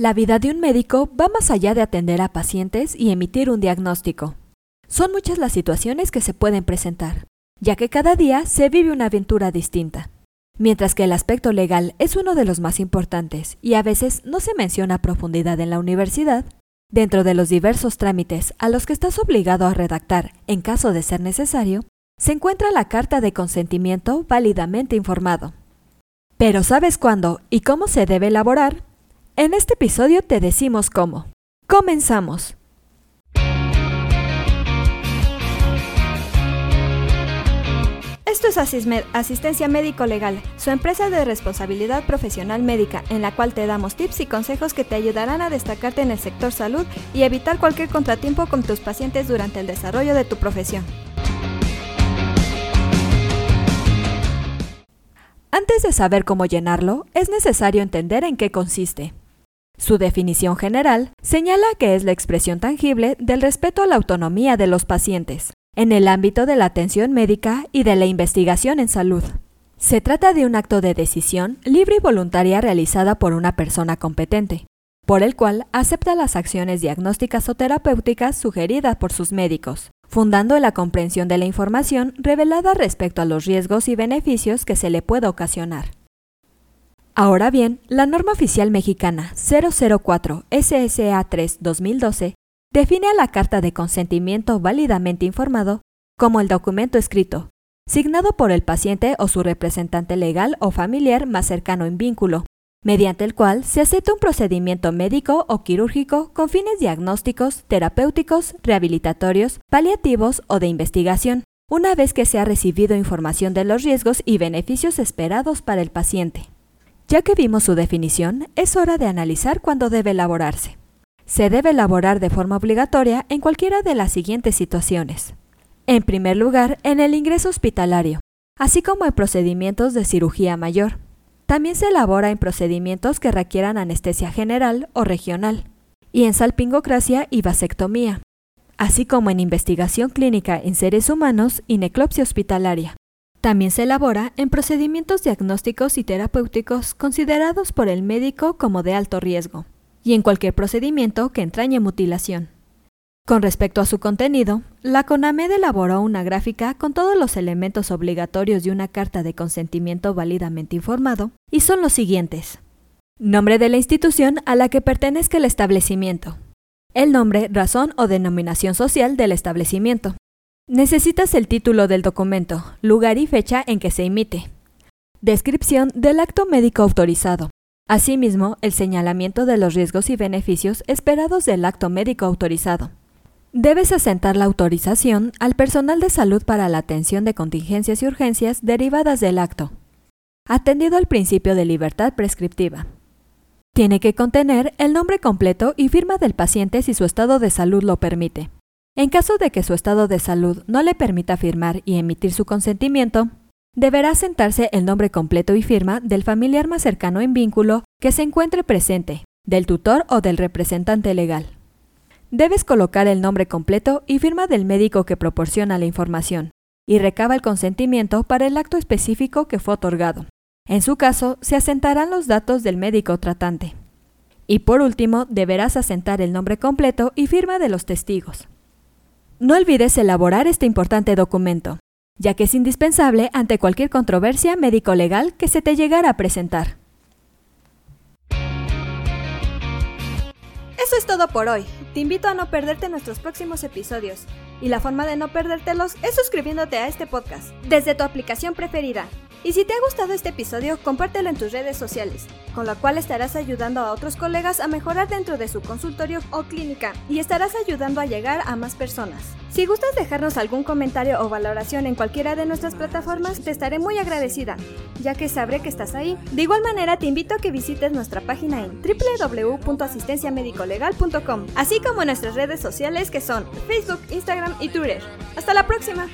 La vida de un médico va más allá de atender a pacientes y emitir un diagnóstico. Son muchas las situaciones que se pueden presentar, ya que cada día se vive una aventura distinta. Mientras que el aspecto legal es uno de los más importantes y a veces no se menciona a profundidad en la universidad, dentro de los diversos trámites a los que estás obligado a redactar en caso de ser necesario, se encuentra la carta de consentimiento válidamente informado. Pero ¿sabes cuándo y cómo se debe elaborar? En este episodio te decimos cómo. Comenzamos. Esto es Asismed, Asistencia Médico Legal, su empresa de responsabilidad profesional médica, en la cual te damos tips y consejos que te ayudarán a destacarte en el sector salud y evitar cualquier contratiempo con tus pacientes durante el desarrollo de tu profesión. Antes de saber cómo llenarlo, es necesario entender en qué consiste. Su definición general señala que es la expresión tangible del respeto a la autonomía de los pacientes, en el ámbito de la atención médica y de la investigación en salud. Se trata de un acto de decisión libre y voluntaria realizada por una persona competente, por el cual acepta las acciones diagnósticas o terapéuticas sugeridas por sus médicos, fundando en la comprensión de la información revelada respecto a los riesgos y beneficios que se le pueda ocasionar. Ahora bien, la norma oficial mexicana 004 SSA 3 2012 define a la carta de consentimiento válidamente informado como el documento escrito, signado por el paciente o su representante legal o familiar más cercano en vínculo, mediante el cual se acepta un procedimiento médico o quirúrgico con fines diagnósticos, terapéuticos, rehabilitatorios, paliativos o de investigación, una vez que se ha recibido información de los riesgos y beneficios esperados para el paciente. Ya que vimos su definición, es hora de analizar cuándo debe elaborarse. Se debe elaborar de forma obligatoria en cualquiera de las siguientes situaciones. En primer lugar, en el ingreso hospitalario, así como en procedimientos de cirugía mayor. También se elabora en procedimientos que requieran anestesia general o regional, y en salpingocracia y vasectomía, así como en investigación clínica en seres humanos y necropsia hospitalaria. También se elabora en procedimientos diagnósticos y terapéuticos considerados por el médico como de alto riesgo, y en cualquier procedimiento que entrañe mutilación. Con respecto a su contenido, la CONAMED elaboró una gráfica con todos los elementos obligatorios de una carta de consentimiento válidamente informado, y son los siguientes. Nombre de la institución a la que pertenezca el establecimiento. El nombre, razón o denominación social del establecimiento. Necesitas el título del documento, lugar y fecha en que se emite. Descripción del acto médico autorizado. Asimismo, el señalamiento de los riesgos y beneficios esperados del acto médico autorizado. Debes asentar la autorización al personal de salud para la atención de contingencias y urgencias derivadas del acto, atendido al principio de libertad prescriptiva. Tiene que contener el nombre completo y firma del paciente si su estado de salud lo permite. En caso de que su estado de salud no le permita firmar y emitir su consentimiento, deberá sentarse el nombre completo y firma del familiar más cercano en vínculo que se encuentre presente, del tutor o del representante legal. Debes colocar el nombre completo y firma del médico que proporciona la información y recaba el consentimiento para el acto específico que fue otorgado. En su caso, se asentarán los datos del médico tratante. Y por último, deberás asentar el nombre completo y firma de los testigos. No olvides elaborar este importante documento, ya que es indispensable ante cualquier controversia médico-legal que se te llegara a presentar. Eso es todo por hoy. Te invito a no perderte nuestros próximos episodios. Y la forma de no perdértelos es suscribiéndote a este podcast desde tu aplicación preferida. Y si te ha gustado este episodio, compártelo en tus redes sociales, con lo cual estarás ayudando a otros colegas a mejorar dentro de su consultorio o clínica y estarás ayudando a llegar a más personas. Si gustas dejarnos algún comentario o valoración en cualquiera de nuestras plataformas, te estaré muy agradecida, ya que sabré que estás ahí. De igual manera, te invito a que visites nuestra página en www.asistenciamedicolegal.com, así como nuestras redes sociales que son Facebook, Instagram y Twitter. Hasta la próxima.